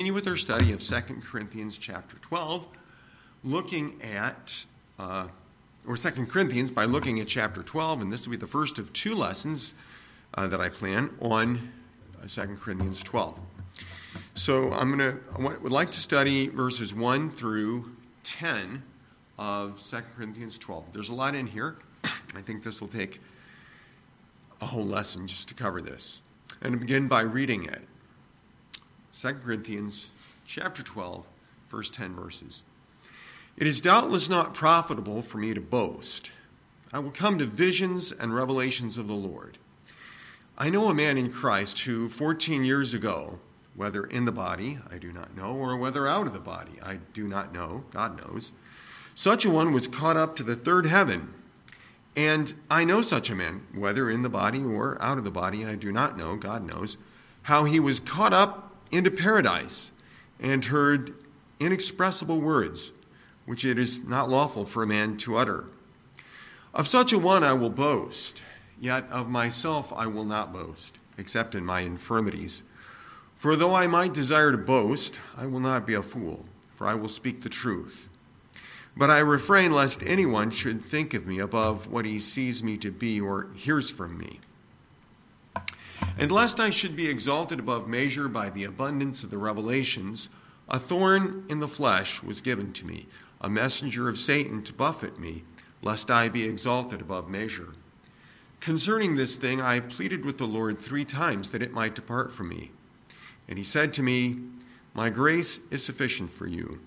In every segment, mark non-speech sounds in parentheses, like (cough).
continue with our study of 2 Corinthians chapter 12, looking at, uh, or 2 Corinthians by looking at chapter 12, and this will be the first of two lessons uh, that I plan on uh, 2 Corinthians 12. So I'm going to, I would like to study verses 1 through 10 of 2 Corinthians 12. There's a lot in here. I think this will take a whole lesson just to cover this. And to begin by reading it. 2 Corinthians chapter 12, first 10 verses. It is doubtless not profitable for me to boast. I will come to visions and revelations of the Lord. I know a man in Christ who, 14 years ago, whether in the body, I do not know, or whether out of the body, I do not know, God knows, such a one was caught up to the third heaven. And I know such a man, whether in the body or out of the body, I do not know, God knows, how he was caught up into paradise and heard inexpressible words, which it is not lawful for a man to utter. Of such a one I will boast, yet of myself I will not boast, except in my infirmities. For though I might desire to boast, I will not be a fool, for I will speak the truth. But I refrain lest anyone should think of me above what he sees me to be or hears from me. And lest I should be exalted above measure by the abundance of the revelations, a thorn in the flesh was given to me, a messenger of Satan to buffet me, lest I be exalted above measure. Concerning this thing, I pleaded with the Lord three times that it might depart from me. And he said to me, My grace is sufficient for you,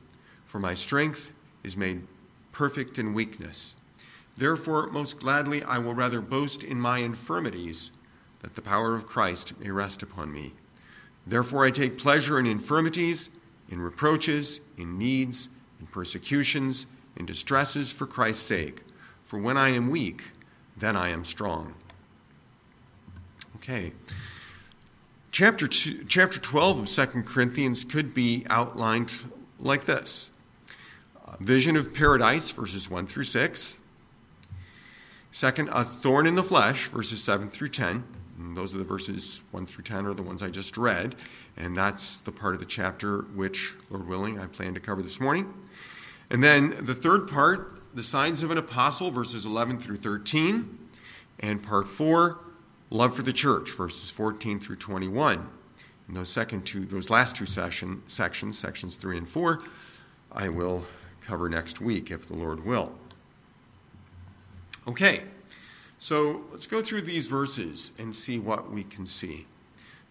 for my strength is made perfect in weakness. Therefore, most gladly, I will rather boast in my infirmities that the power of Christ may rest upon me. Therefore, I take pleasure in infirmities, in reproaches, in needs, in persecutions, in distresses for Christ's sake. For when I am weak, then I am strong. Okay. Chapter, two, chapter 12 of 2 Corinthians could be outlined like this Vision of paradise, verses 1 through 6. Second, a thorn in the flesh, verses 7 through 10. And those are the verses 1 through 10 are the ones I just read. And that's the part of the chapter which, Lord willing, I plan to cover this morning. And then the third part, the signs of an apostle, verses 11 through 13. And part 4, love for the church, verses 14 through 21. And those second two, those last two session, sections, sections 3 and 4, I will cover next week if the Lord will. Okay. So let's go through these verses and see what we can see.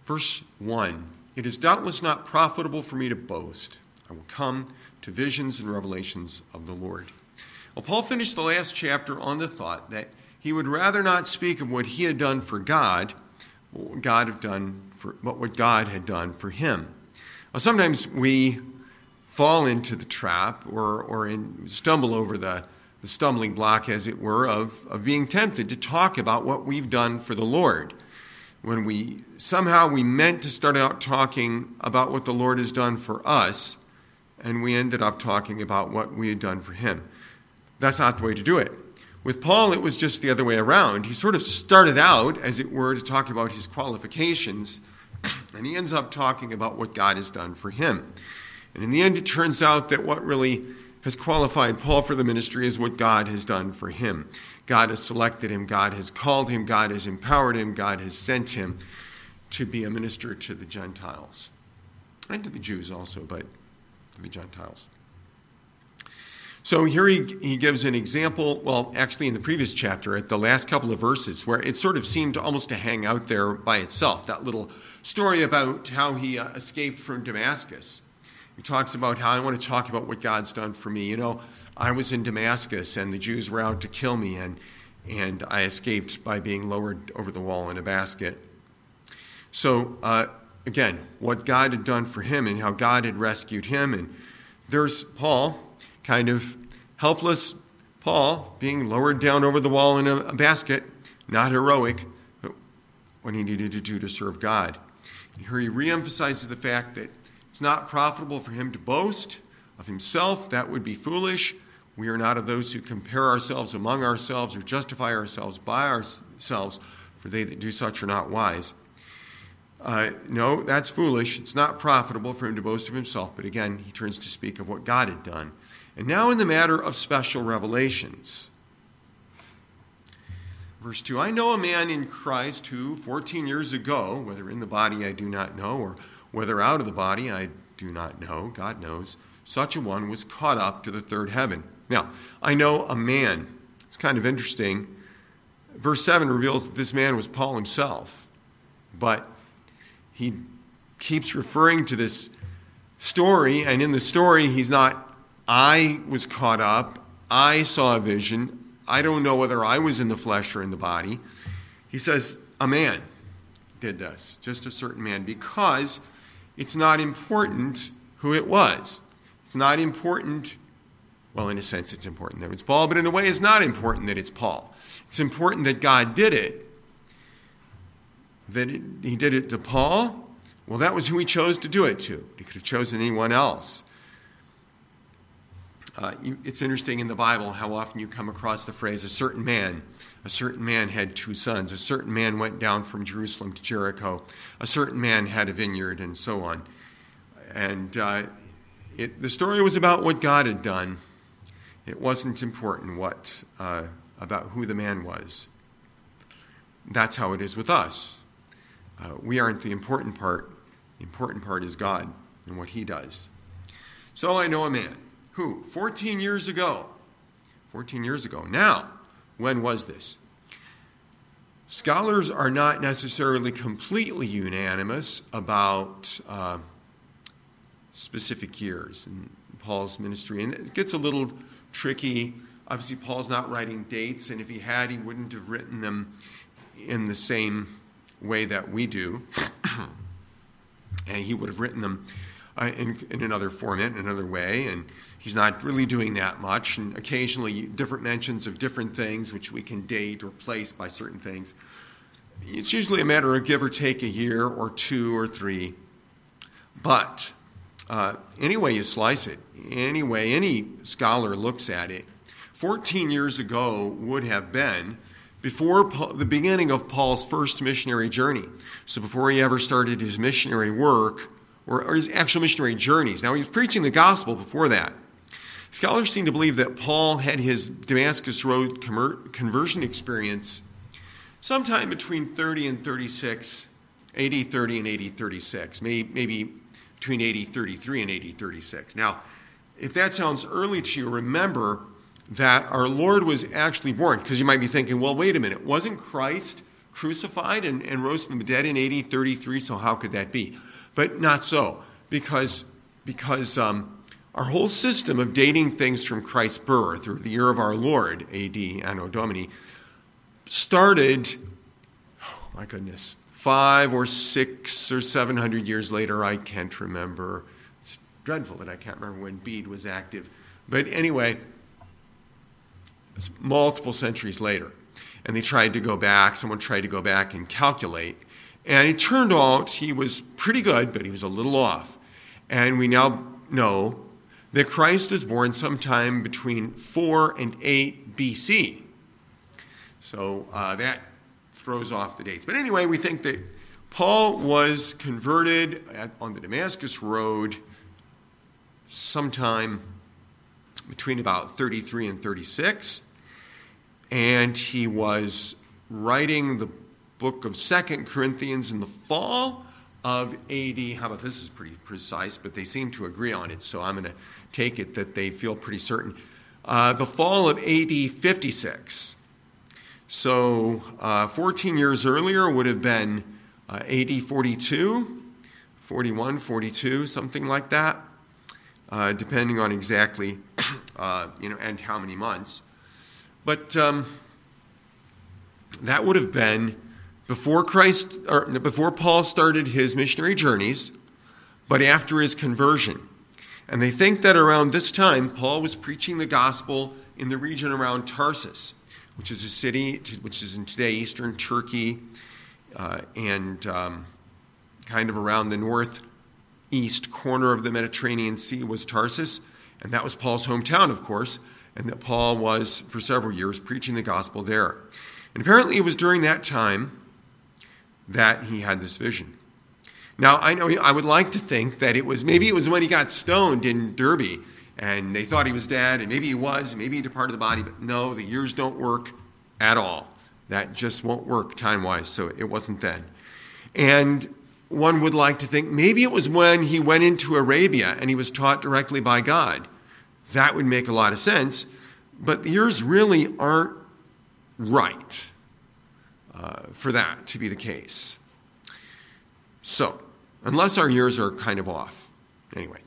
Verse 1 It is doubtless not profitable for me to boast. I will come to visions and revelations of the Lord. Well, Paul finished the last chapter on the thought that he would rather not speak of what he had done for God, what God had done for, but what God had done for him. Well, sometimes we fall into the trap or, or in, stumble over the the stumbling block, as it were, of, of being tempted to talk about what we've done for the Lord. When we somehow we meant to start out talking about what the Lord has done for us, and we ended up talking about what we had done for him. That's not the way to do it. With Paul, it was just the other way around. He sort of started out, as it were, to talk about his qualifications, (clears throat) and he ends up talking about what God has done for him. And in the end, it turns out that what really has qualified Paul for the ministry is what God has done for him. God has selected him, God has called him, God has empowered him, God has sent him to be a minister to the Gentiles and to the Jews also, but to the Gentiles. So here he, he gives an example, well, actually in the previous chapter, at the last couple of verses, where it sort of seemed almost to hang out there by itself, that little story about how he uh, escaped from Damascus. He talks about how I want to talk about what God's done for me. You know, I was in Damascus and the Jews were out to kill me, and, and I escaped by being lowered over the wall in a basket. So, uh, again, what God had done for him and how God had rescued him. And there's Paul, kind of helpless Paul, being lowered down over the wall in a, a basket, not heroic, but what he needed to do to serve God. And here he reemphasizes the fact that it's not profitable for him to boast of himself. That would be foolish. We are not of those who compare ourselves among ourselves or justify ourselves by ourselves, for they that do such are not wise. uh, no, that's foolish. It's not profitable for him to boast of himself. But again, he turns to speak of what God had done. And now, in the matter of special revelations. Verse 2 I know a man in Christ who, 14 years ago, whether in the body I do not know, or whether out of the body I do not know, God knows, such a one was caught up to the third heaven. Now, I know a man. It's kind of interesting. Verse 7 reveals that this man was Paul himself. But he keeps referring to this story, and in the story, he's not, I was caught up, I saw a vision, I don't know whether I was in the flesh or in the body. He says, a man did this, just a certain man, because it's not important who it was. It's not important, well, in a sense, it's important that it's Paul, but in a way, it's not important that it's Paul. It's important that God did it that it, he did it to Paul? Well, that was who he chose to do it to. He could have chosen anyone else. Uh, you, it's interesting in the Bible how often you come across the phrase, a certain man. A certain man had two sons. A certain man went down from Jerusalem to Jericho. A certain man had a vineyard, and so on. And uh, it, the story was about what God had done. It wasn't important what uh, about who the man was. That's how it is with us. Uh, we aren't the important part. The important part is God and what He does. So I know a man who, 14 years ago, 14 years ago, now, when was this? Scholars are not necessarily completely unanimous about uh, specific years in Paul's ministry, and it gets a little tricky. Obviously, Paul's not writing dates, and if he had, he wouldn't have written them in the same way that we do. (coughs) and he would have written them uh, in, in another format, in another way, and he's not really doing that much. And occasionally, different mentions of different things, which we can date or place by certain things. It's usually a matter of give or take a year or two or three. But uh, any way you slice it, any way any scholar looks at it, 14 years ago would have been before the beginning of Paul's first missionary journey. So before he ever started his missionary work or, or his actual missionary journeys. Now, he was preaching the gospel before that. Scholars seem to believe that Paul had his Damascus Road conversion experience sometime between 30 and 36, AD 30 and AD 36, maybe between AD 33 and AD 36. Now, if that sounds early to you, remember that our Lord was actually born. Because you might be thinking, well, wait a minute, wasn't Christ crucified and, and rose from the dead in AD 33? So how could that be? But not so, because, because um, our whole system of dating things from Christ's birth or the year of our Lord, AD, Anno Domini, started, oh my goodness, five or six or seven hundred years later. I can't remember. It's dreadful that I can't remember when Bede was active. But anyway, it's multiple centuries later. And they tried to go back, someone tried to go back and calculate. And it turned out he was pretty good, but he was a little off. And we now know that Christ was born sometime between 4 and 8 BC. So uh, that throws off the dates. But anyway, we think that Paul was converted at, on the Damascus Road sometime between about 33 and 36. And he was writing the book of Second Corinthians in the fall of AD. How about this is pretty precise, but they seem to agree on it, so I'm going to take it that they feel pretty certain. Uh, the fall of AD 56. So uh, 14 years earlier would have been uh, AD 42, 41, 42, something like that uh, depending on exactly, (coughs) uh, you know, and how many months. But um, that would have been before Christ, or before Paul started his missionary journeys, but after his conversion. And they think that around this time, Paul was preaching the gospel in the region around Tarsus, which is a city which is in today eastern Turkey uh, and um, kind of around the north east corner of the Mediterranean Sea was Tarsus, and that was Paul's hometown, of course, and that Paul was, for several years, preaching the gospel there. And apparently, it was during that time that he had this vision. Now, I know I would like to think that it was maybe it was when he got stoned in Derbe and they thought he was dead, and maybe he was, maybe he departed the body, but no, the years don't work at all. That just won't work time wise, so it wasn't then. And one would like to think maybe it was when he went into Arabia and he was taught directly by God. That would make a lot of sense, but the years really aren't right uh, for that to be the case. So, unless our years are kind of off. Anyway.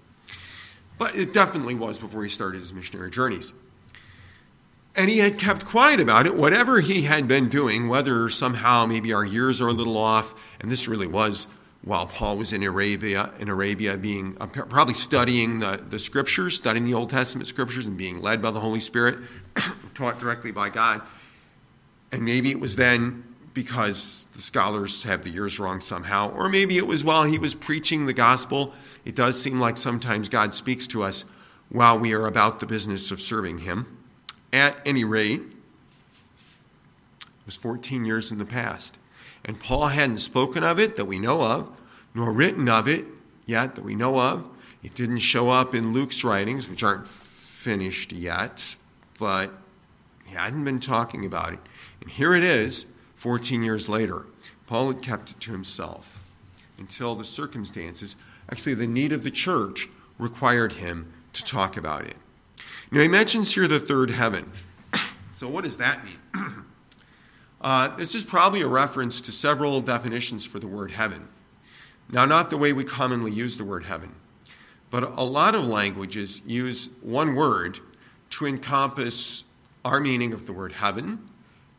But it definitely was before he started his missionary journeys. And he had kept quiet about it, whatever he had been doing, whether somehow maybe our years are a little off, and this really was while Paul was in Arabia, in Arabia being uh, probably studying the, the scriptures, studying the Old Testament scriptures, and being led by the Holy Spirit, (coughs) taught directly by God. And maybe it was then because the scholars have the years wrong somehow, or maybe it was while he was preaching the gospel. It does seem like sometimes God speaks to us while we are about the business of serving him. At any rate, it was 14 years in the past. And Paul hadn't spoken of it that we know of, nor written of it yet that we know of. It didn't show up in Luke's writings, which aren't finished yet, but he hadn't been talking about it. And here it is 14 years later, Paul had kept it to himself until the circumstances, actually, the need of the church, required him to talk about it. Now, he mentions here the third heaven. (coughs) So, what does that mean? (coughs) Uh, this is probably a reference to several definitions for the word heaven. Now, not the way we commonly use the word heaven, but a lot of languages use one word to encompass our meaning of the word heaven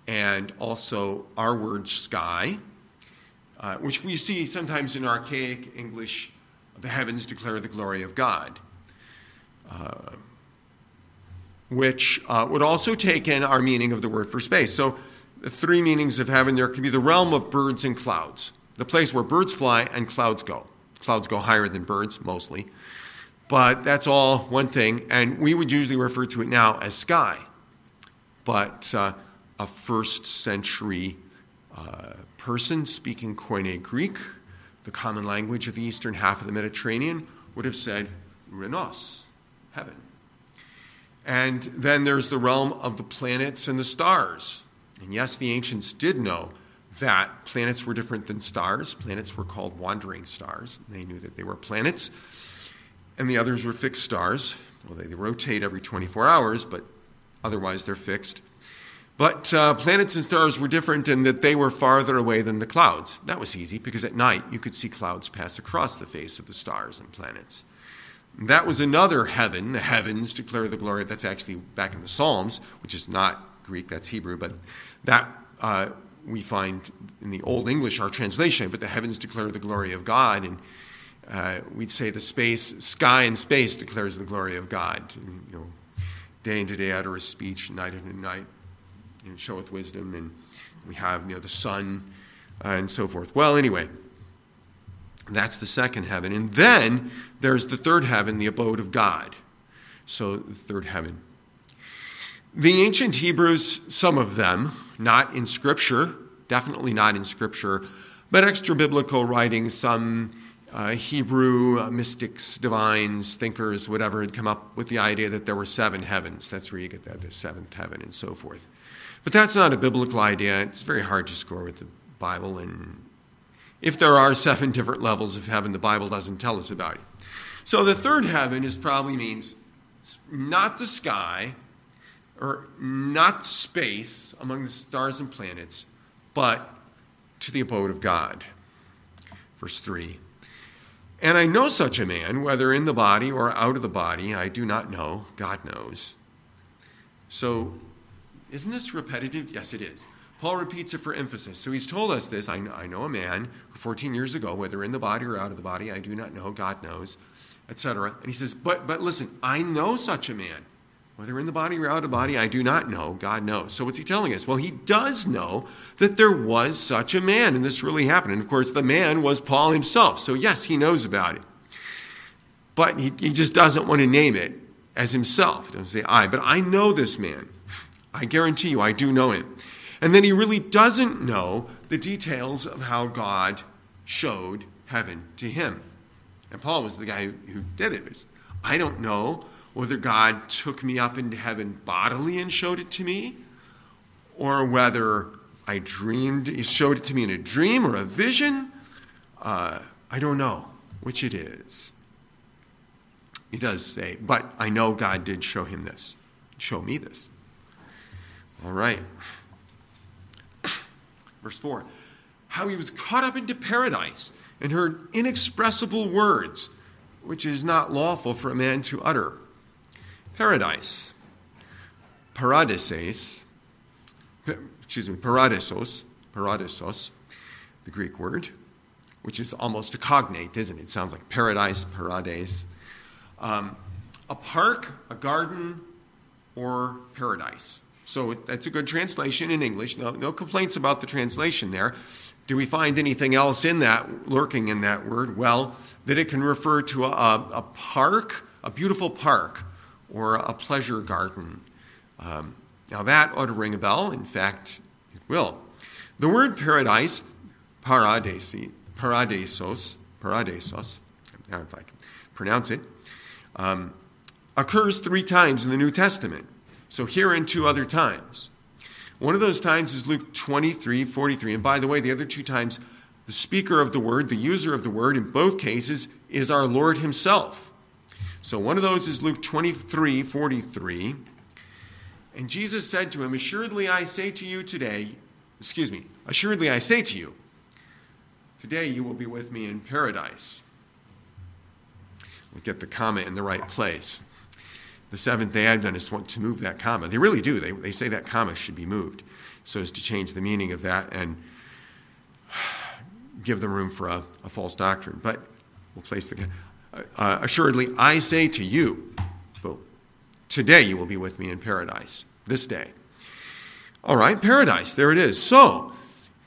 and also our word sky, uh, which we see sometimes in archaic English, the heavens declare the glory of God, uh, which uh, would also take in our meaning of the word for space. So, the three meanings of heaven there could be the realm of birds and clouds, the place where birds fly and clouds go. Clouds go higher than birds, mostly. But that's all one thing, and we would usually refer to it now as sky. But uh, a first century uh, person speaking Koine Greek, the common language of the eastern half of the Mediterranean, would have said Ouranos, heaven. And then there's the realm of the planets and the stars. And yes, the ancients did know that planets were different than stars. Planets were called wandering stars. They knew that they were planets, and the others were fixed stars. Well, they, they rotate every 24 hours, but otherwise they're fixed. But uh, planets and stars were different in that they were farther away than the clouds. That was easy because at night you could see clouds pass across the face of the stars and planets. That was another heaven. The heavens declare the glory. That's actually back in the Psalms, which is not Greek, that's Hebrew, but that uh, we find in the Old English, our translation, but the heavens declare the glory of God. And uh, we'd say the space, sky and space declares the glory of God. And, you know, day into day utter a speech, night into night showeth wisdom, and we have you know the sun uh, and so forth. Well, anyway, that's the second heaven, and then there's the third heaven, the abode of God. So the third heaven. The ancient Hebrews, some of them, not in Scripture, definitely not in Scripture, but extra biblical writings, some uh, Hebrew uh, mystics, divines, thinkers, whatever, had come up with the idea that there were seven heavens. That's where you get that, the seventh heaven, and so forth. But that's not a biblical idea. It's very hard to score with the Bible. And if there are seven different levels of heaven, the Bible doesn't tell us about it. So the third heaven is probably means not the sky or not space among the stars and planets, but to the abode of God. Verse 3. And I know such a man, whether in the body or out of the body, I do not know. God knows. So isn't this repetitive? Yes, it is. Paul repeats it for emphasis. So he's told us this I know, I know a man who 14 years ago, whether in the body or out of the body, I do not know, God knows, etc. And he says, but, but listen, I know such a man. Whether in the body or out of the body, I do not know, God knows. So what's he telling us? Well, he does know that there was such a man, and this really happened. And of course, the man was Paul himself. So yes, he knows about it. But he, he just doesn't want to name it as himself. He doesn't say I, but I know this man. I guarantee you, I do know him. And then he really doesn't know the details of how God showed heaven to him. And Paul was the guy who, who did it. I don't know whether God took me up into heaven bodily and showed it to me, or whether I dreamed, he showed it to me in a dream or a vision. Uh, I don't know which it is. He does say, but I know God did show him this, show me this. All right. Verse 4 How he was caught up into paradise and heard inexpressible words, which is not lawful for a man to utter. Paradise. Paradises. Excuse me, paradisos. Paradisos, the Greek word, which is almost a cognate, isn't it? It sounds like paradise, parades. Um, a park, a garden, or paradise. So that's a good translation in English. No, no complaints about the translation there. Do we find anything else in that, lurking in that word? Well, that it can refer to a, a park, a beautiful park, or a pleasure garden. Um, now that ought to ring a bell. In fact, it will. The word paradise, paradesi, paradisos, paradisos, if I can pronounce it, um, occurs three times in the New Testament. So here and two other times. One of those times is Luke 23, 43. And by the way, the other two times, the speaker of the word, the user of the word, in both cases, is our Lord Himself. So one of those is Luke 23, 43. And Jesus said to him, Assuredly I say to you today, excuse me, assuredly I say to you, today you will be with me in paradise. Get the comma in the right place the Seventh day Adventists want to move that comma. They really do. They, they say that comma should be moved so as to change the meaning of that and (sighs) give them room for a, a false doctrine. But we'll place the. Uh, assuredly, I say to you, today you will be with me in paradise, this day. All right, paradise, there it is. So,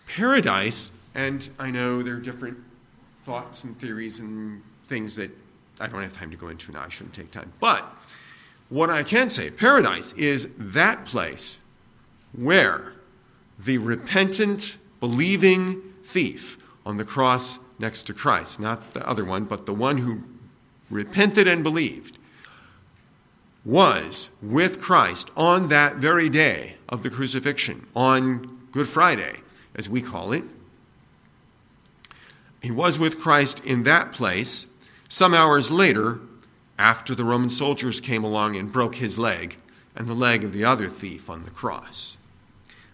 paradise, and I know there are different thoughts and theories and things that I don't have time to go into now, I shouldn't take time. But what I can say, paradise is that place where the repentant, believing thief on the cross next to Christ, not the other one, but the one who repented and believed, was with Christ on that very day of the crucifixion, on Good Friday, as we call it. He was with Christ in that place. Some hours later, after the Roman soldiers came along and broke his leg and the leg of the other thief on the cross.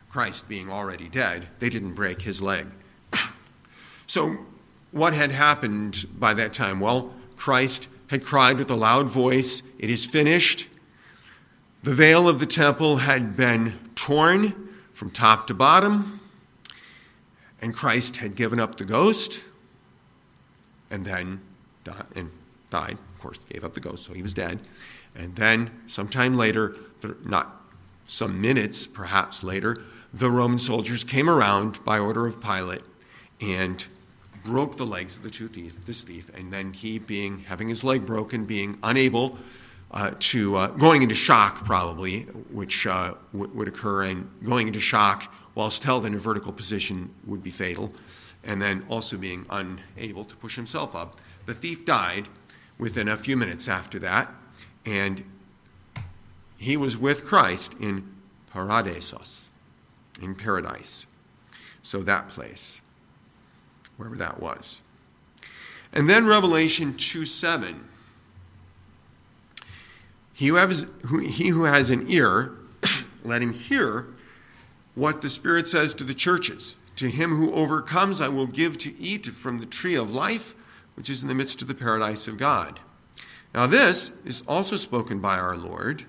Christ being already dead, they didn't break his leg. (clears throat) so, what had happened by that time? Well, Christ had cried with a loud voice, It is finished. The veil of the temple had been torn from top to bottom, and Christ had given up the ghost and then died. And died course, gave up the ghost, so he was dead. And then, sometime later, not some minutes perhaps later, the Roman soldiers came around by order of Pilate and broke the legs of the two thief, this thief, and then he, being having his leg broken, being unable uh, to uh, going into shock probably, which uh, w- would occur, and going into shock whilst held in a vertical position would be fatal, and then also being unable to push himself up. The thief died, within a few minutes after that, and he was with Christ in Paradisos, in paradise. So that place, wherever that was. And then Revelation 2 7. He who, has, he who has an ear, (coughs) let him hear what the Spirit says to the churches. To him who overcomes, I will give to eat from the tree of life which is in the midst of the paradise of God. Now, this is also spoken by our Lord,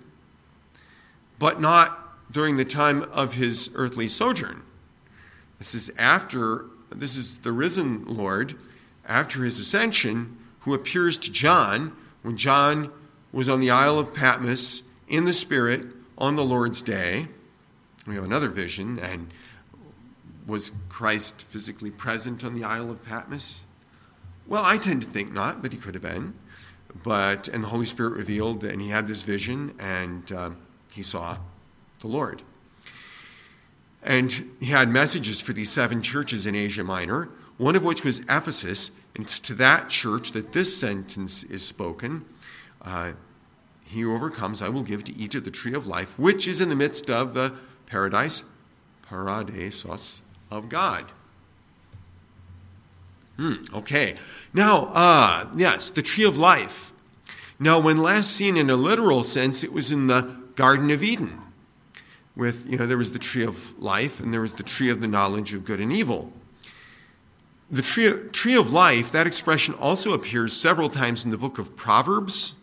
but not during the time of his earthly sojourn. This is after, this is the risen Lord after his ascension, who appears to John when John was on the Isle of Patmos in the Spirit on the Lord's day. We have another vision, and was Christ physically present on the Isle of Patmos? Well, I tend to think not, but he could have been. But and the Holy Spirit revealed, and he had this vision, and uh, he saw the Lord. And he had messages for these seven churches in Asia Minor, one of which was Ephesus, And it's to that church that this sentence is spoken. Uh, he who overcomes, I will give to eat of the tree of life, which is in the midst of the paradise, paradisos of God. Hmm, okay. Now, uh, yes, the tree of life. Now, when last seen in a literal sense, it was in the Garden of Eden. With, you know, there was the tree of life and there was the tree of the knowledge of good and evil. The tree, tree of life, that expression also appears several times in the book of Proverbs,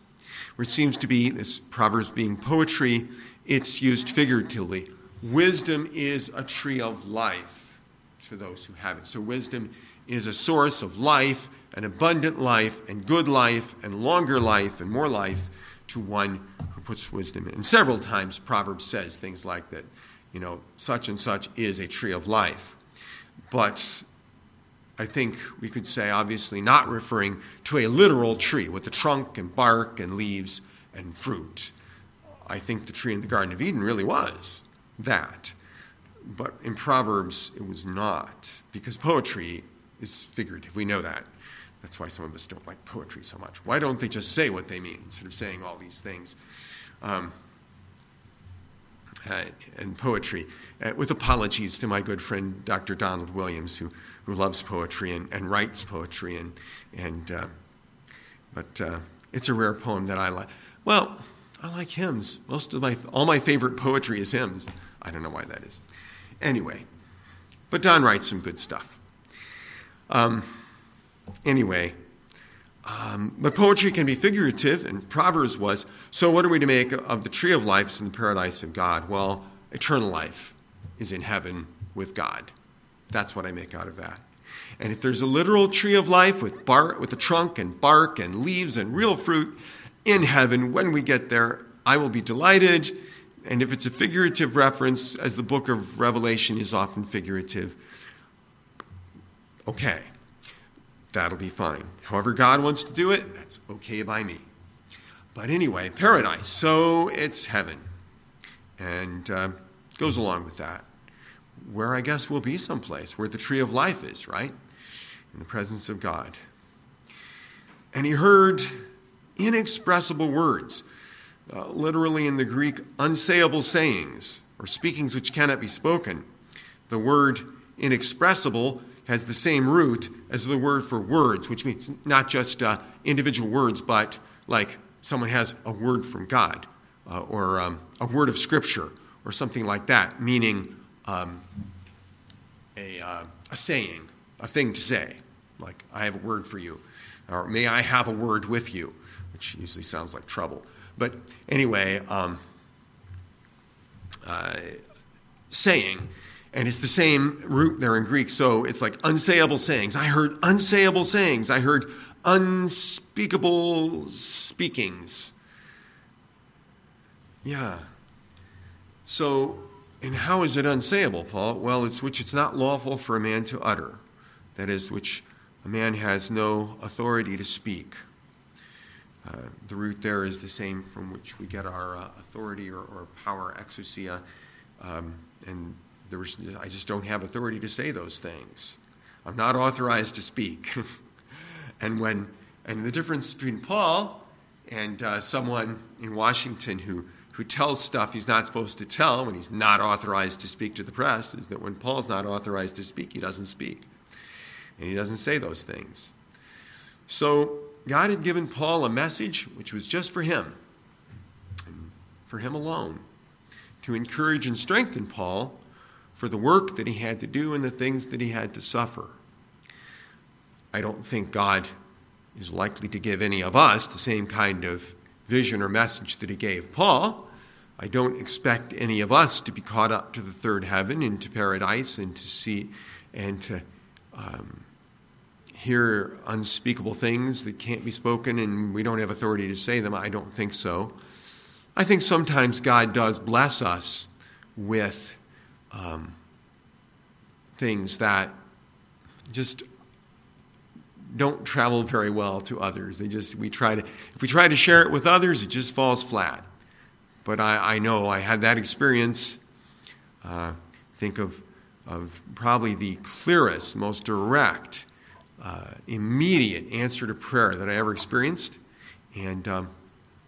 where it seems to be, this Proverbs being poetry, it's used figuratively. Wisdom is a tree of life to those who have it. So, wisdom is a source of life, an abundant life, and good life, and longer life, and more life to one who puts wisdom in. And several times, Proverbs says things like that, you know, such and such is a tree of life. But I think we could say, obviously, not referring to a literal tree with a trunk and bark and leaves and fruit. I think the tree in the Garden of Eden really was that. But in Proverbs, it was not, because poetry is figurative. We know that. That's why some of us don't like poetry so much. Why don't they just say what they mean instead of saying all these things? Um, uh, and poetry, uh, with apologies to my good friend Dr. Donald Williams, who, who loves poetry and, and writes poetry, and, and uh, but uh, it's a rare poem that I like. Well, I like hymns. Most of my all my favorite poetry is hymns. I don't know why that is. Anyway, but Don writes some good stuff. Um, anyway, um, but poetry can be figurative, and Proverbs was. So, what are we to make of the tree of life in the paradise of God? Well, eternal life is in heaven with God. That's what I make out of that. And if there's a literal tree of life with bark, with a trunk and bark and leaves and real fruit in heaven, when we get there, I will be delighted. And if it's a figurative reference, as the book of Revelation is often figurative, okay, that'll be fine. However, God wants to do it, that's okay by me. But anyway, paradise, so it's heaven. And uh, goes along with that. Where I guess we'll be someplace where the tree of life is, right? In the presence of God. And he heard inexpressible words, uh, literally in the Greek, unsayable sayings, or speakings which cannot be spoken. The word inexpressible has the same root as the word for words, which means not just uh, individual words, but like someone has a word from God uh, or um, a word of Scripture or something like that, meaning um, a, uh, a saying, a thing to say, like, I have a word for you, or may I have a word with you, which usually sounds like trouble. But anyway, um, uh, saying and it's the same root there in Greek. So it's like unsayable sayings. I heard unsayable sayings. I heard unspeakable speakings. Yeah. So, and how is it unsayable, Paul? Well, it's which it's not lawful for a man to utter. That is, which a man has no authority to speak. Uh, the root there is the same from which we get our uh, authority or, or, power, exousia. Um, and there was, I just don't have authority to say those things. I'm not authorized to speak. (laughs) and when and the difference between Paul and uh, someone in Washington who who tells stuff he's not supposed to tell when he's not authorized to speak to the press is that when Paul's not authorized to speak, he doesn't speak. And he doesn't say those things. So God had given Paul a message which was just for him, for him alone, to encourage and strengthen Paul for the work that he had to do and the things that he had to suffer. I don't think God is likely to give any of us the same kind of vision or message that he gave Paul. I don't expect any of us to be caught up to the third heaven into paradise and to see and to um, hear unspeakable things that can't be spoken and we don't have authority to say them. I don't think so. I think sometimes God does bless us with um, things that just don't travel very well to others. They just we try to if we try to share it with others, it just falls flat. But I, I know I had that experience. Uh, think of of probably the clearest, most direct uh, immediate answer to prayer that I ever experienced. And um,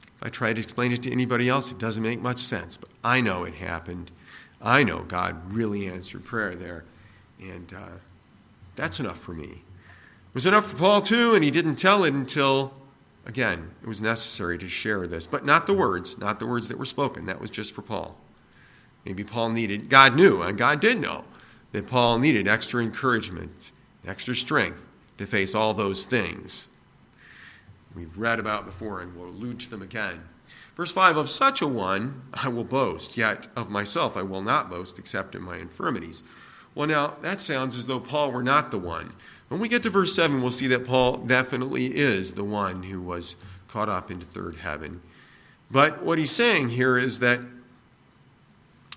if I try to explain it to anybody else, it doesn't make much sense. But I know it happened. I know God really answered prayer there. And uh, that's enough for me. It was enough for Paul, too, and he didn't tell it until, again, it was necessary to share this. But not the words, not the words that were spoken. That was just for Paul. Maybe Paul needed, God knew, and God did know, that Paul needed extra encouragement, extra strength to face all those things we've read about before, and we'll allude to them again. Verse 5 Of such a one I will boast, yet of myself I will not boast except in my infirmities. Well, now, that sounds as though Paul were not the one. When we get to verse 7, we'll see that Paul definitely is the one who was caught up into third heaven. But what he's saying here is that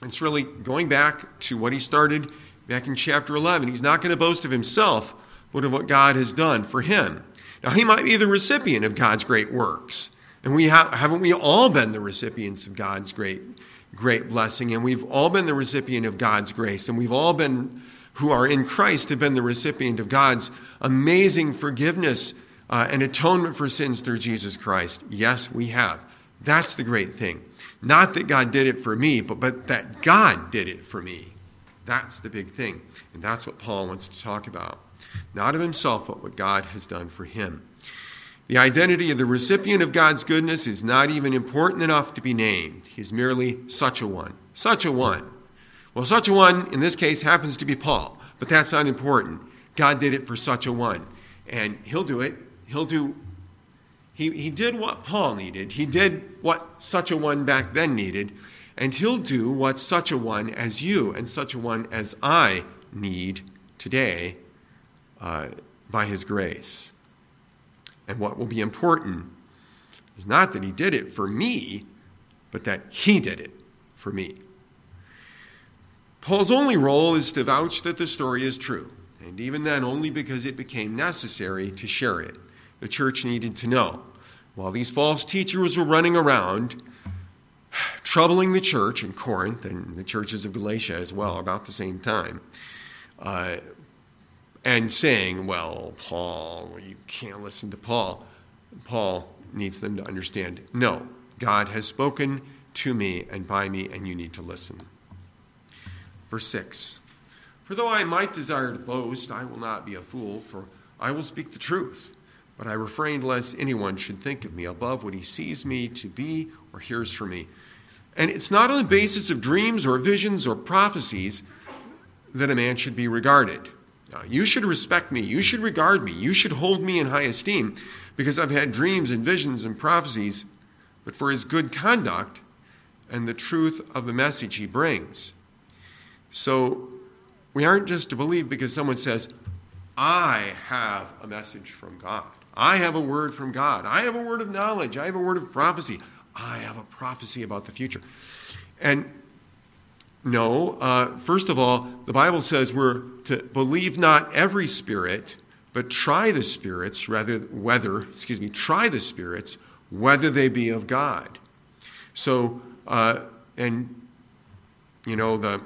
it's really going back to what he started back in chapter 11. He's not going to boast of himself, but of what God has done for him. Now, he might be the recipient of God's great works. And we have, haven't we all been the recipients of God's great, great blessing? And we've all been the recipient of God's grace. And we've all been, who are in Christ, have been the recipient of God's amazing forgiveness uh, and atonement for sins through Jesus Christ. Yes, we have. That's the great thing. Not that God did it for me, but, but that God did it for me. That's the big thing. And that's what Paul wants to talk about. Not of himself, but what God has done for him. The identity of the recipient of God's goodness is not even important enough to be named. He's merely such a one. Such a one. Well, such a one, in this case, happens to be Paul, but that's not important. God did it for such a one. And he'll do it. He'll do he, he did what Paul needed. He did what such a one back then needed. And he'll do what such a one as you and such a one as I need today uh, by his grace. And what will be important is not that he did it for me, but that he did it for me. Paul's only role is to vouch that the story is true, and even then, only because it became necessary to share it. The church needed to know. While these false teachers were running around, troubling the church in Corinth and the churches of Galatia as well, about the same time, uh, and saying, Well, Paul, you can't listen to Paul. Paul needs them to understand no, God has spoken to me and by me, and you need to listen. Verse 6 For though I might desire to boast, I will not be a fool, for I will speak the truth. But I refrained lest anyone should think of me above what he sees me to be or hears from me. And it's not on the basis of dreams or visions or prophecies that a man should be regarded. Now, you should respect me. You should regard me. You should hold me in high esteem because I've had dreams and visions and prophecies, but for his good conduct and the truth of the message he brings. So we aren't just to believe because someone says, I have a message from God. I have a word from God. I have a word of knowledge. I have a word of prophecy. I have a prophecy about the future. And no, uh, first of all, the Bible says we're to believe not every spirit, but try the spirits, rather whether, excuse me, try the spirits, whether they be of God. So, uh, and you know, the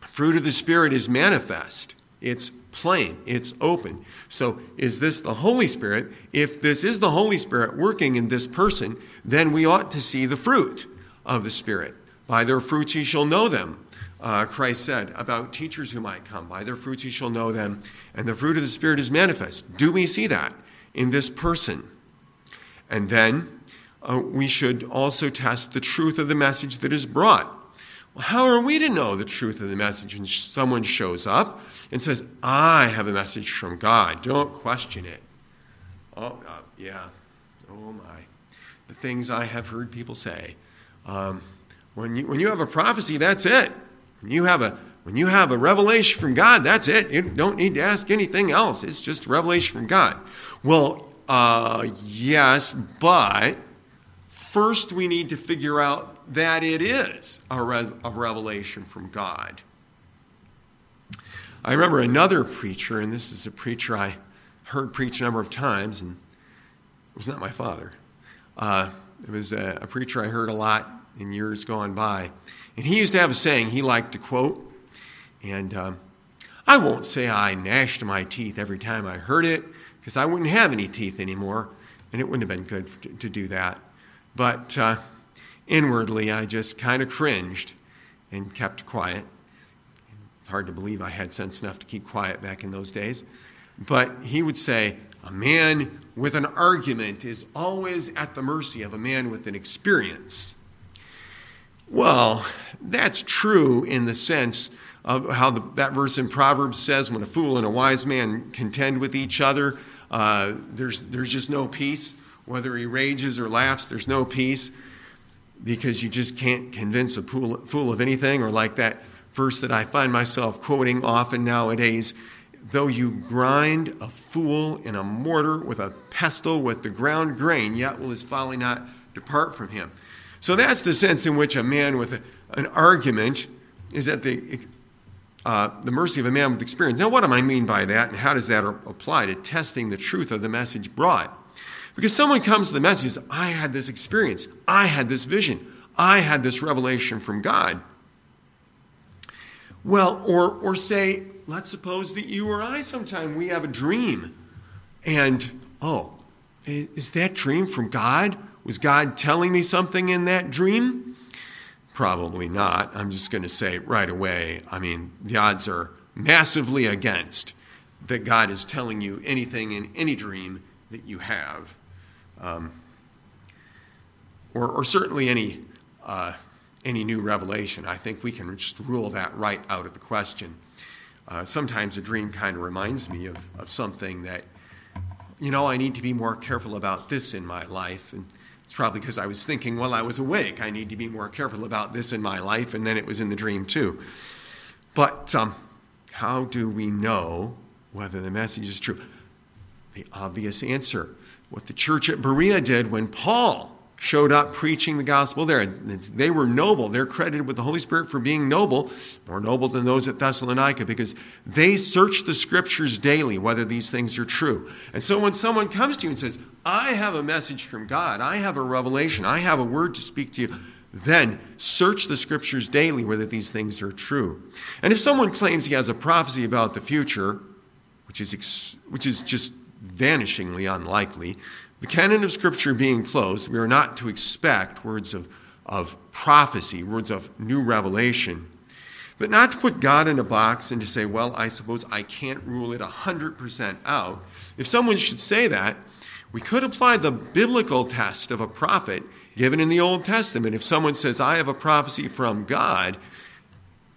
fruit of the Spirit is manifest. It's plain, it's open. So, is this the Holy Spirit? If this is the Holy Spirit working in this person, then we ought to see the fruit of the Spirit. By their fruits ye shall know them, uh, Christ said about teachers who might come. By their fruits ye shall know them, and the fruit of the Spirit is manifest. Do we see that in this person? And then uh, we should also test the truth of the message that is brought. Well, how are we to know the truth of the message when someone shows up and says, I have a message from God? Don't question it. Oh, uh, yeah. Oh, my. The things I have heard people say. Um, when, you, when you have a prophecy, that's it. When you have a when you have a revelation from God, that's it. You don't need to ask anything else. It's just revelation from God. Well, uh, yes, but first we need to figure out that it is a, a revelation from God. I remember another preacher, and this is a preacher I heard preach a number of times, and it was not my father. Uh, it was a, a, preacher I heard a lot in years gone by. And he used to have a saying he liked to quote, and um, I won't say I gnashed my teeth every time I heard it, because I wouldn't have any teeth anymore, and it wouldn't have been good to, to do that. But uh, inwardly, I just kind of cringed and kept quiet. It's hard to believe I had sense enough to keep quiet back in those days. But he would say, A man with an argument is always at the mercy of a man with an experience. Well, that's true in the sense of how the, that verse in Proverbs says when a fool and a wise man contend with each other, uh, there's, there's just no peace. Whether he rages or laughs, there's no peace because you just can't convince a fool, fool of anything, or like that verse that I find myself quoting often nowadays though you grind a fool in a mortar with a pestle with the ground grain, yet will his folly not depart from him. So that's the sense in which a man with a, an argument is at the, uh, the mercy of a man with experience. Now, what do I mean by that, and how does that apply to testing the truth of the message brought? Because someone comes to the message, I had this experience, I had this vision, I had this revelation from God. Well, or, or say, let's suppose that you or I sometime we have a dream. And, oh, is that dream from God? Was God telling me something in that dream? Probably not. I'm just going to say right away, I mean, the odds are massively against that God is telling you anything in any dream that you have. Um, or, or, certainly any, uh, any new revelation. I think we can just rule that right out of the question. Uh, sometimes a dream kind of reminds me of, of something that, you know, I need to be more careful about this in my life. And it's probably because I was thinking while I was awake, I need to be more careful about this in my life. And then it was in the dream too. But um, how do we know whether the message is true? The obvious answer what the church at Berea did when Paul showed up preaching the gospel there. They were noble. They're credited with the Holy Spirit for being noble, more noble than those at Thessalonica, because they search the scriptures daily whether these things are true. And so when someone comes to you and says, I have a message from God, I have a revelation, I have a word to speak to you, then search the scriptures daily whether these things are true. And if someone claims he has a prophecy about the future, which is, ex- which is just vanishingly unlikely, the canon of Scripture being closed, we are not to expect words of, of prophecy, words of new revelation, but not to put God in a box and to say, well, I suppose I can't rule it 100% out. If someone should say that, we could apply the biblical test of a prophet given in the Old Testament. If someone says, I have a prophecy from God,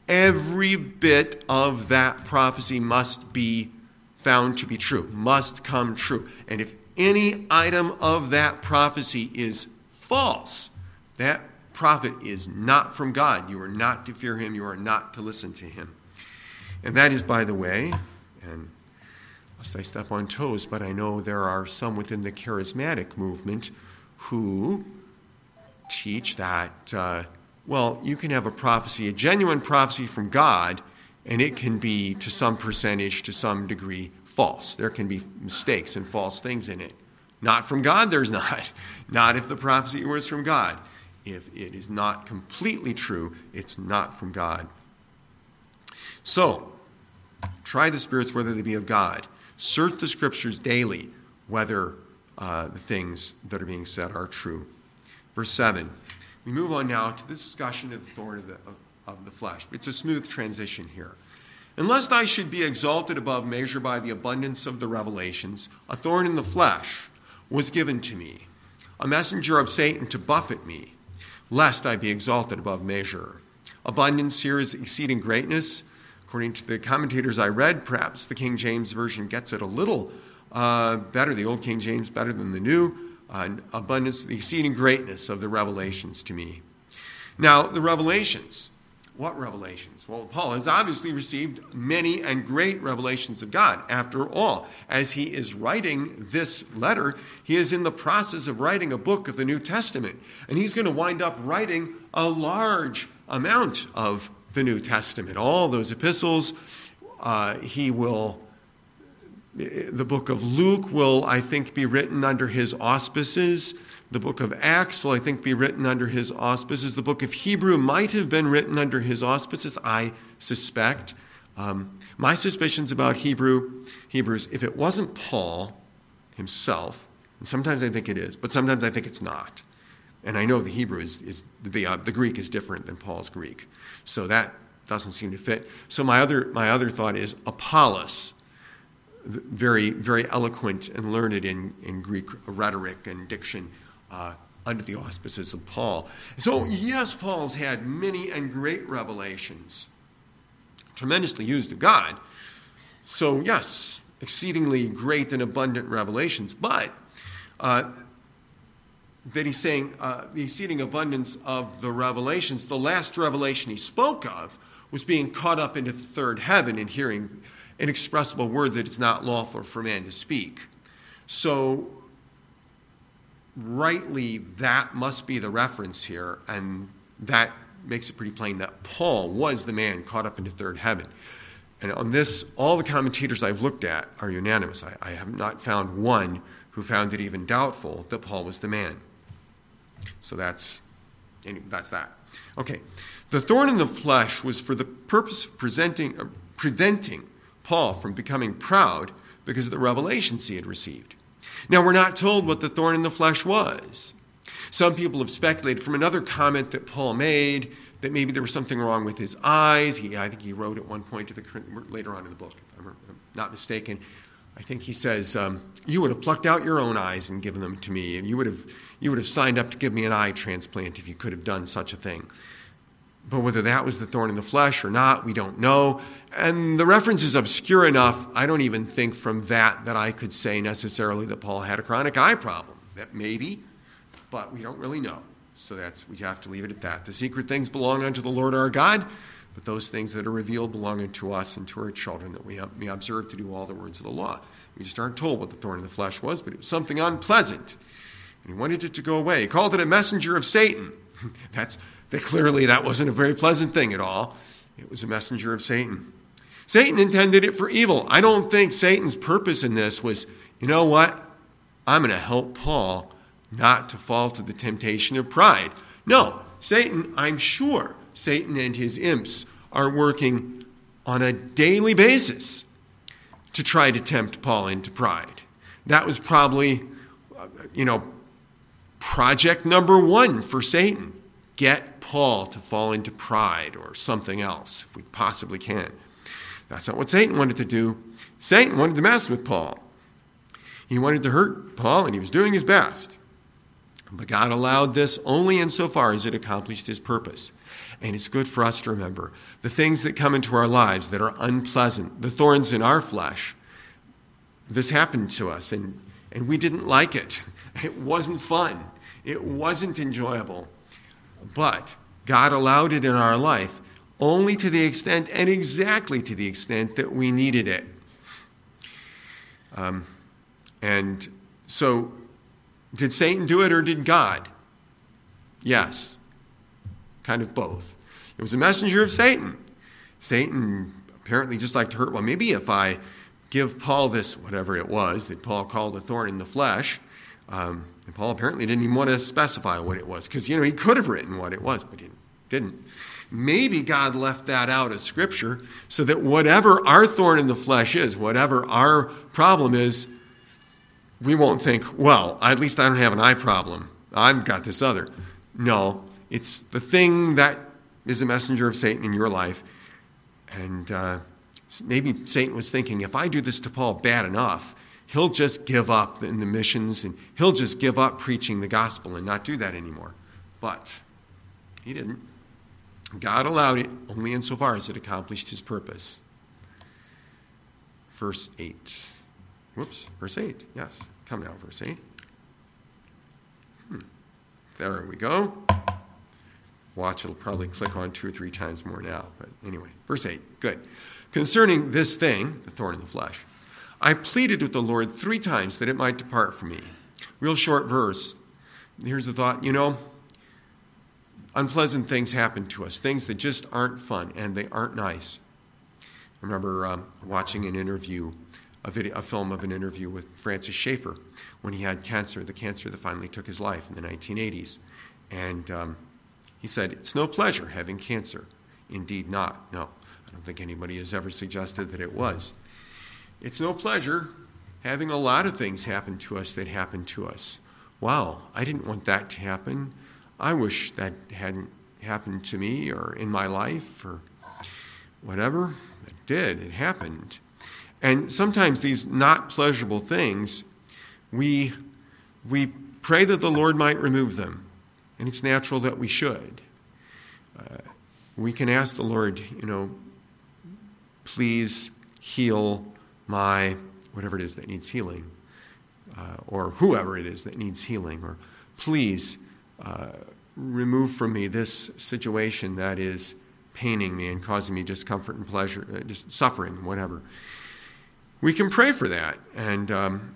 every bit of that prophecy must be found to be true, must come true. And if any item of that prophecy is false, that prophet is not from God. You are not to fear him, you are not to listen to him. And that is, by the way, and lest I step on toes, but I know there are some within the charismatic movement who teach that, uh, well, you can have a prophecy, a genuine prophecy from God, and it can be to some percentage, to some degree, false. There can be mistakes and false things in it. Not from God, there's (laughs) not. Not if the prophecy was from God. If it is not completely true, it's not from God. So, try the spirits whether they be of God. Search the scriptures daily whether uh, the things that are being said are true. Verse 7. We move on now to the discussion of the thorn of the, of, of the flesh. It's a smooth transition here. Unless I should be exalted above measure by the abundance of the revelations, a thorn in the flesh was given to me, a messenger of Satan to buffet me, lest I be exalted above measure. Abundance here is exceeding greatness. According to the commentators I read, perhaps the King James Version gets it a little uh, better, the Old King James better than the New. Uh, abundance, the exceeding greatness of the revelations to me. Now, the revelations what revelations? Well, Paul has obviously received many and great revelations of God. After all, as he is writing this letter, he is in the process of writing a book of the New Testament. And he's going to wind up writing a large amount of the New Testament, all those epistles. Uh, he will, the book of Luke will, I think, be written under his auspices. The book of Acts will, I think, be written under his auspices. The book of Hebrew might have been written under his auspices, I suspect. Um, my suspicions about Hebrew Hebrews, if it wasn't Paul himself, and sometimes I think it is, but sometimes I think it's not. And I know the Hebrew is, is the, uh, the Greek is different than Paul's Greek. So that doesn't seem to fit. So my other, my other thought is Apollos, very, very eloquent and learned in, in Greek rhetoric and diction uh, under the auspices of Paul. So, yes, Paul's had many and great revelations, tremendously used of God. So, yes, exceedingly great and abundant revelations, but uh, that he's saying uh, the exceeding abundance of the revelations, the last revelation he spoke of was being caught up into the third heaven and hearing inexpressible words that it's not lawful for man to speak. So, rightly, that must be the reference here, and that makes it pretty plain that Paul was the man caught up into third heaven. And on this, all the commentators I've looked at are unanimous. I, I have not found one who found it even doubtful that Paul was the man. So that's, that's that. Okay. The thorn in the flesh was for the purpose of presenting, uh, preventing Paul from becoming proud because of the revelations he had received. Now, we're not told what the thorn in the flesh was. Some people have speculated from another comment that Paul made that maybe there was something wrong with his eyes. He, I think he wrote at one point to the later on in the book, if I'm not mistaken. I think he says, um, "You would have plucked out your own eyes and given them to me, and you would have you would have signed up to give me an eye transplant if you could have done such a thing." But whether that was the thorn in the flesh or not, we don't know. And the reference is obscure enough, I don't even think from that that I could say necessarily that Paul had a chronic eye problem. That maybe, but we don't really know. So that's we have to leave it at that. The secret things belong unto the Lord our God, but those things that are revealed belong unto us and to our children that we may observe to do all the words of the law. We just aren't told what the thorn in the flesh was, but it was something unpleasant. And he wanted it to go away. He called it a messenger of Satan. (laughs) that's that clearly that wasn't a very pleasant thing at all. It was a messenger of Satan. Satan intended it for evil. I don't think Satan's purpose in this was, you know what? I'm going to help Paul not to fall to the temptation of pride. No, Satan, I'm sure Satan and his imps are working on a daily basis to try to tempt Paul into pride. That was probably, uh, you know, project number one for Satan get Paul to fall into pride or something else, if we possibly can. That's not what Satan wanted to do. Satan wanted to mess with Paul. He wanted to hurt Paul, and he was doing his best. But God allowed this only insofar as it accomplished his purpose. And it's good for us to remember the things that come into our lives that are unpleasant, the thorns in our flesh. This happened to us, and, and we didn't like it. (laughs) It wasn't fun, it wasn't enjoyable. But God allowed it in our life only to the extent and exactly to the extent that we needed it. Um, and so did Satan do it or did God? Yes. Kind of both. It was a messenger of Satan. Satan apparently just liked to hurt. Well, maybe if I give Paul this, whatever it was that Paul called a thorn in the flesh, um, and Paul apparently didn't even want to specify what it was because, you know, he could have written what it was, but he didn't. Maybe God left that out of Scripture so that whatever our thorn in the flesh is, whatever our problem is, we won't think, well, at least I don't have an eye problem. I've got this other. No, it's the thing that is a messenger of Satan in your life. And uh, maybe Satan was thinking, if I do this to Paul bad enough, he'll just give up in the missions and he'll just give up preaching the gospel and not do that anymore. But he didn't. God allowed it only insofar as it accomplished his purpose. Verse 8. Whoops, verse 8. Yes, come now, verse 8. Hmm. There we go. Watch, it'll probably click on two or three times more now. But anyway, verse 8. Good. Concerning this thing, the thorn in the flesh, I pleaded with the Lord three times that it might depart from me. Real short verse. Here's the thought you know, unpleasant things happen to us, things that just aren't fun and they aren't nice. I remember um, watching an interview a, video, a film of an interview with Francis Schaeffer when he had cancer, the cancer that finally took his life in the 1980s. And um, he said, It's no pleasure having cancer. Indeed, not. No. I don't think anybody has ever suggested that it was. It's no pleasure having a lot of things happen to us that happen to us. Wow, I didn't want that to happen. I wish that hadn't happened to me or in my life or whatever. It did, it happened. And sometimes these not pleasurable things, we, we pray that the Lord might remove them. And it's natural that we should. Uh, we can ask the Lord, you know, please heal my whatever it is that needs healing, uh, or whoever it is that needs healing, or please uh, remove from me this situation that is paining me and causing me discomfort and pleasure, uh, just suffering, whatever. We can pray for that, and um,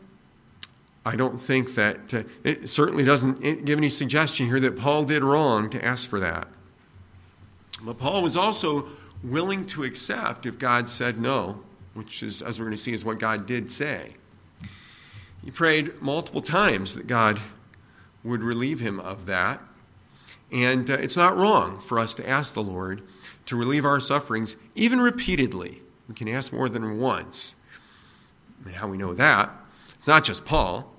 I don't think that uh, it certainly doesn't give any suggestion here that Paul did wrong to ask for that. But Paul was also willing to accept if God said no, which is, as we're going to see, is what God did say. He prayed multiple times that God would relieve him of that. And uh, it's not wrong for us to ask the Lord to relieve our sufferings, even repeatedly. We can ask more than once. And how we know that, it's not just Paul,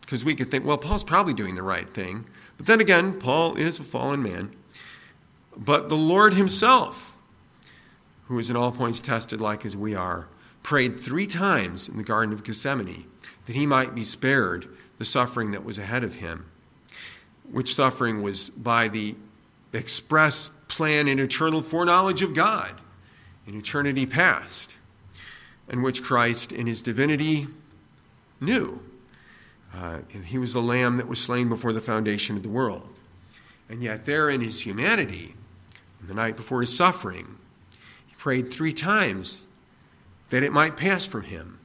because we could think, well, Paul's probably doing the right thing. But then again, Paul is a fallen man. But the Lord himself, who is in all points tested like as we are, prayed three times in the Garden of Gethsemane that he might be spared the suffering that was ahead of him, which suffering was by the express plan and eternal foreknowledge of God in eternity past and which Christ in his divinity knew. Uh, he was the lamb that was slain before the foundation of the world. And yet, there in his humanity, the night before his suffering, he prayed three times that it might pass from him.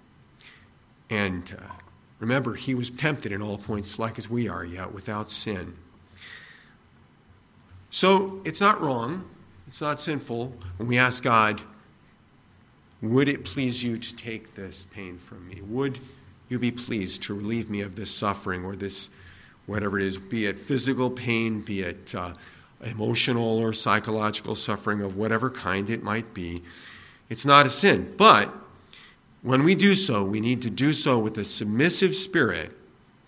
And uh, remember, he was tempted in all points like as we are, yet without sin. So it's not wrong, it's not sinful when we ask God, would it please you to take this pain from me? Would you be pleased to relieve me of this suffering or this, whatever it is, be it physical pain, be it uh, emotional or psychological suffering of whatever kind it might be? It's not a sin. But when we do so, we need to do so with a submissive spirit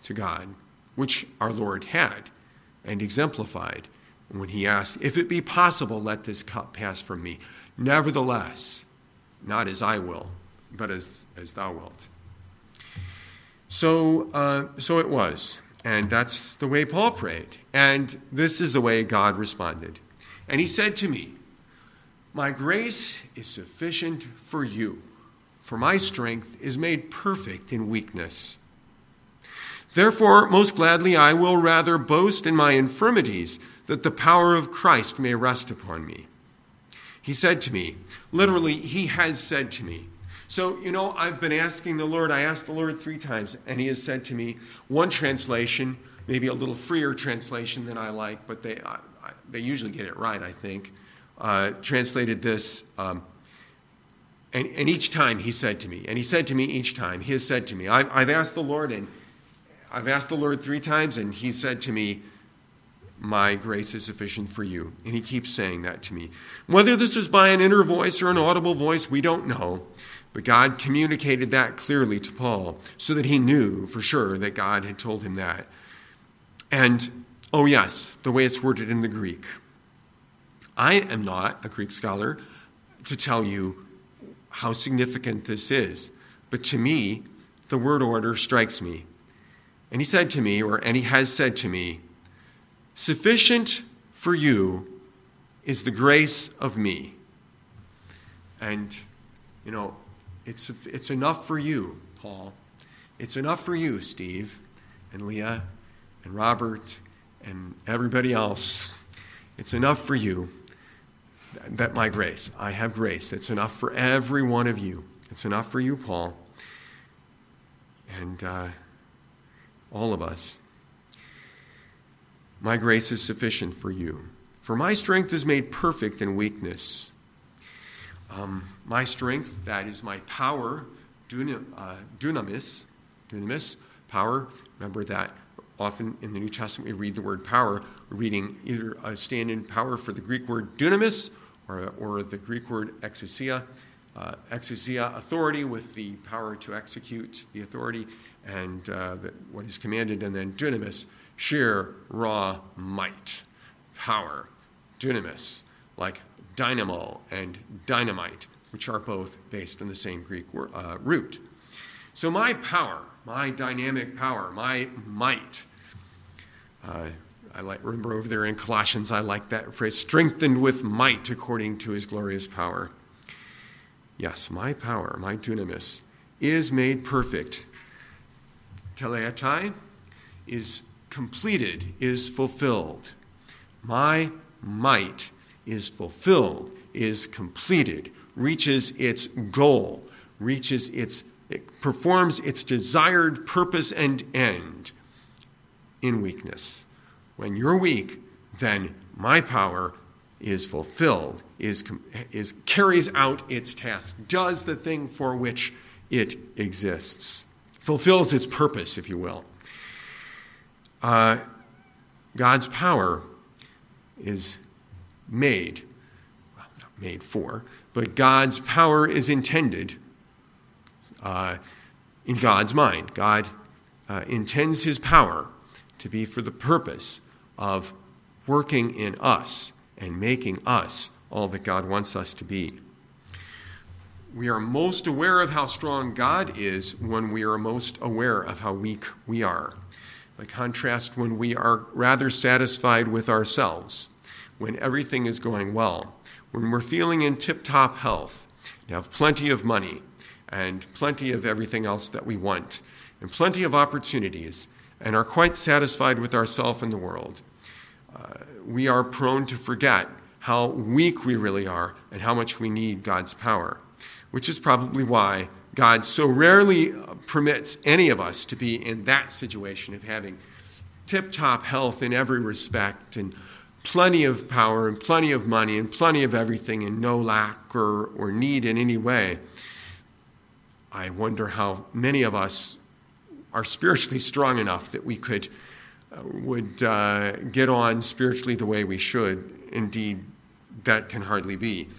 to God, which our Lord had and exemplified when he asked, If it be possible, let this cup pass from me. Nevertheless, not as I will, but as, as thou wilt. So, uh, so it was. And that's the way Paul prayed. And this is the way God responded. And he said to me, My grace is sufficient for you, for my strength is made perfect in weakness. Therefore, most gladly, I will rather boast in my infirmities, that the power of Christ may rest upon me. He said to me, literally, He has said to me. So, you know, I've been asking the Lord, I asked the Lord three times, and He has said to me, one translation, maybe a little freer translation than I like, but they, I, I, they usually get it right, I think, uh, translated this. Um, and, and, each time he said to me, and he said to me each time, he has said to me, I've, I've asked the Lord, and I've asked the Lord three times, and he said to me, my grace is sufficient for you. And he keeps saying that to me. Whether this is by an inner voice or an audible voice, we don't know. But God communicated that clearly to Paul so that he knew for sure that God had told him that. And, oh, yes, the way it's worded in the Greek. I am not a Greek scholar to tell you how significant this is, but to me, the word order strikes me. And he said to me, or and he has said to me, Sufficient for you is the grace of me. And, you know, it's, it's enough for you, Paul. It's enough for you, Steve, and Leah, and Robert, and everybody else. It's enough for you that my grace, I have grace. It's enough for every one of you. It's enough for you, Paul, and uh, all of us. My grace is sufficient for you. For my strength is made perfect in weakness. Um, my strength, that is my power, uh, dunamis, dunamis, power. Remember that often in the New Testament we read the word power. We're reading either a stand in power for the Greek word dunamis or, or the Greek word exousia. Uh, exousia, authority with the power to execute the authority, and uh, the, what is commanded, and then dunamis, sheer, raw might, power, dunamis, like dynamo and dynamite, which are both based on the same Greek uh, root. So, my power, my dynamic power, my might, uh, I like remember over there in Colossians, I like that phrase, strengthened with might according to his glorious power. Yes, my power, my dunamis, is made perfect. Teleatai is completed, is fulfilled. My might is fulfilled, is completed, reaches its goal, reaches its, it performs its desired purpose and end in weakness. When you're weak, then my power is fulfilled, is, is carries out its task, does the thing for which it exists, fulfills its purpose, if you will. Uh, God's power is made, well, not made for, but God's power is intended uh, in God's mind. God uh, intends his power to be for the purpose of working in us and making us all that God wants us to be. We are most aware of how strong God is when we are most aware of how weak we are. By contrast, when we are rather satisfied with ourselves, when everything is going well, when we're feeling in tip top health, and have plenty of money, and plenty of everything else that we want, and plenty of opportunities, and are quite satisfied with ourselves and the world, uh, we are prone to forget how weak we really are and how much we need God's power, which is probably why God so rarely permits any of us to be in that situation of having tip top health in every respect and plenty of power and plenty of money and plenty of everything and no lack or, or need in any way. I wonder how many of us are spiritually strong enough that we could would uh, get on spiritually the way we should. Indeed, that can hardly be.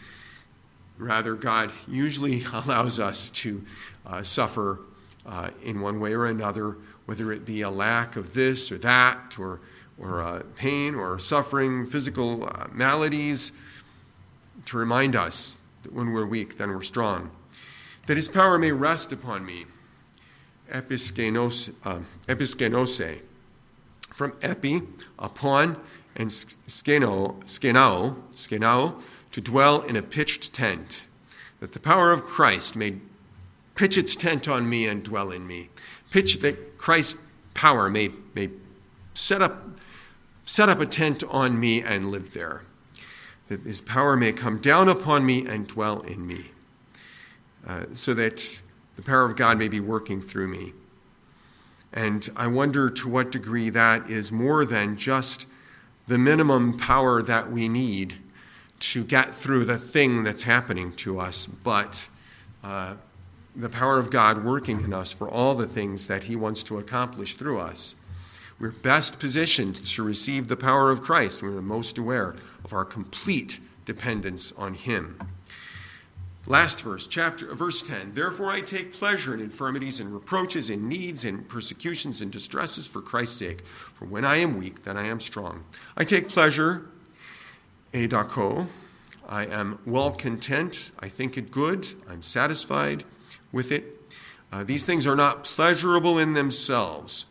Rather, God usually (laughs) allows us to uh, suffer uh, in one way or another, whether it be a lack of this or that, or, or uh, pain or suffering, physical uh, maladies, to remind us that when we're weak, then we're strong. That His power may rest upon me. Episkenose, uh, episkenose from epi, upon, and skeno, skenao, skenao, to dwell in a pitched tent, that the power of Christ may pitch its tent on me and dwell in me. Pitch that Christ's power may, may set, up, set up a tent on me and live there, that his power may come down upon me and dwell in me, uh, so that the power of God may be working through me. And I wonder to what degree that is more than just the minimum power that we need to get through the thing that's happening to us, but uh, the power of God working in us for all the things that He wants to accomplish through us. We're best positioned to receive the power of Christ we're most aware of our complete dependence on Him. Last verse, chapter verse 10. Therefore I take pleasure in infirmities and reproaches and needs and persecutions and distresses for Christ's sake. For when I am weak, then I am strong. I take pleasure, eudoko. I am well content. I think it good. I'm satisfied with it. Uh, these things are not pleasurable in themselves.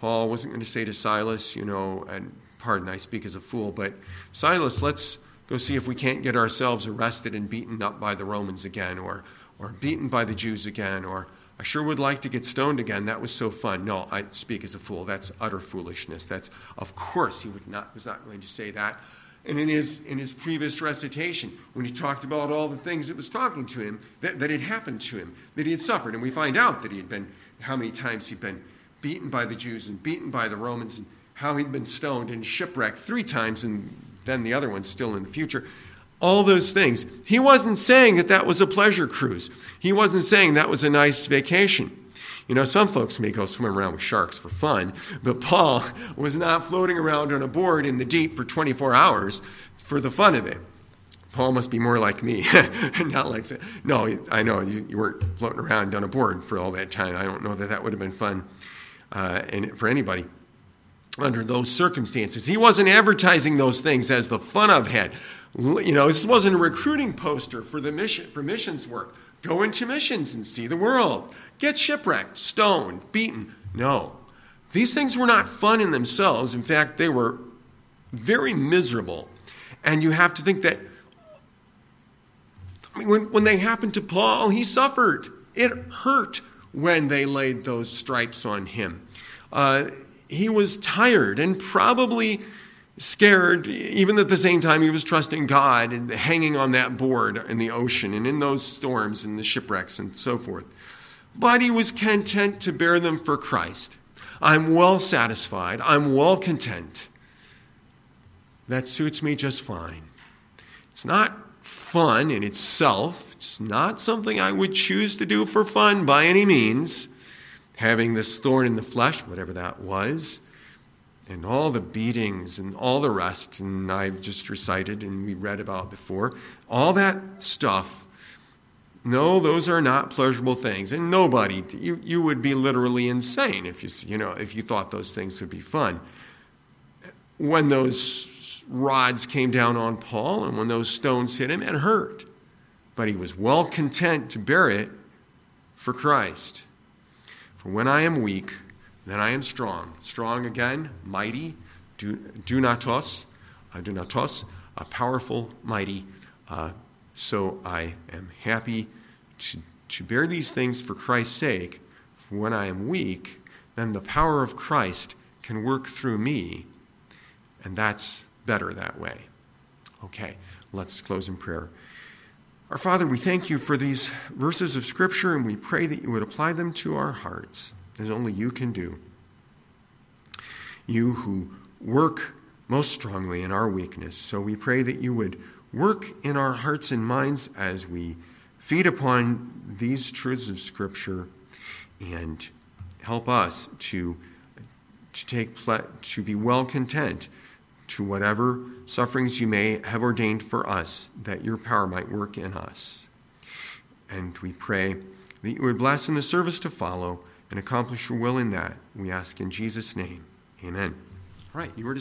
Paul wasn't going to say to Silas, you know, and pardon, I speak as a fool, but Silas, let's go see if we can't get ourselves arrested and beaten up by the Romans again, or, or beaten by the Jews again, or I sure would like to get stoned again. That was so fun. No, I speak as a fool. That's utter foolishness. That's, of course, he would not, was not going to say that. And in his, in his previous recitation, when he talked about all the things that was talking to him, that, that had happened to him, that he had suffered, and we find out that he had been, how many times he'd been beaten by the Jews and beaten by the Romans, and how he'd been stoned and shipwrecked three times in then the other one's still in the future. All those things. He wasn't saying that that was a pleasure cruise. He wasn't saying that was a nice vacation. You know, some folks may go swimming around with sharks for fun, but Paul (laughs) was not floating around on a board in the deep for 24 hours for the fun of it. Paul must be more like me, (laughs) not like no. I know you, you weren't floating around on a board for all that time. I don't know that that would have been fun, uh, and for anybody under those circumstances. He wasn't advertising those things as the fun I've had. You know, this wasn't a recruiting poster for the mission for missions work. Go into missions and see the world. Get shipwrecked, stoned, beaten. No. These things were not fun in themselves. In fact, they were very miserable. And you have to think that I mean, when, when they happened to Paul, he suffered. It hurt when they laid those stripes on him. Uh, he was tired and probably scared, even at the same time he was trusting God and hanging on that board in the ocean and in those storms and the shipwrecks and so forth. But he was content to bear them for Christ. I'm well satisfied. I'm well content. That suits me just fine. It's not fun in itself. It's not something I would choose to do for fun by any means having this thorn in the flesh, whatever that was, and all the beatings and all the rest, and I've just recited and we read about before, all that stuff. No, those are not pleasurable things, and nobody you, you would be literally insane if you you know if you thought those things would be fun. When those rods came down on Paul and when those stones hit him, it hurt, but he was well content to bear it for Christ. For when I am weak, then I am strong. Strong again, mighty, do, dunatos, uh, dunatos, uh, powerful, mighty. Uh, so I am happy to, to bear these things for Christ's sake. For when I am weak, then the power of Christ can work through me, and that's better that way. Okay, let's close in prayer. Our Father, we thank you for these verses of Scripture, and we pray that you would apply them to our hearts, as only you can do. You who work most strongly in our weakness. So we pray that you would work in our hearts and minds as we feed upon these truths of Scripture and help us to, to, take ple- to be well content to whatever sufferings you may have ordained for us, that your power might work in us. And we pray that you would bless in the service to follow and accomplish your will in that. We ask in Jesus' name. Amen. All right, you were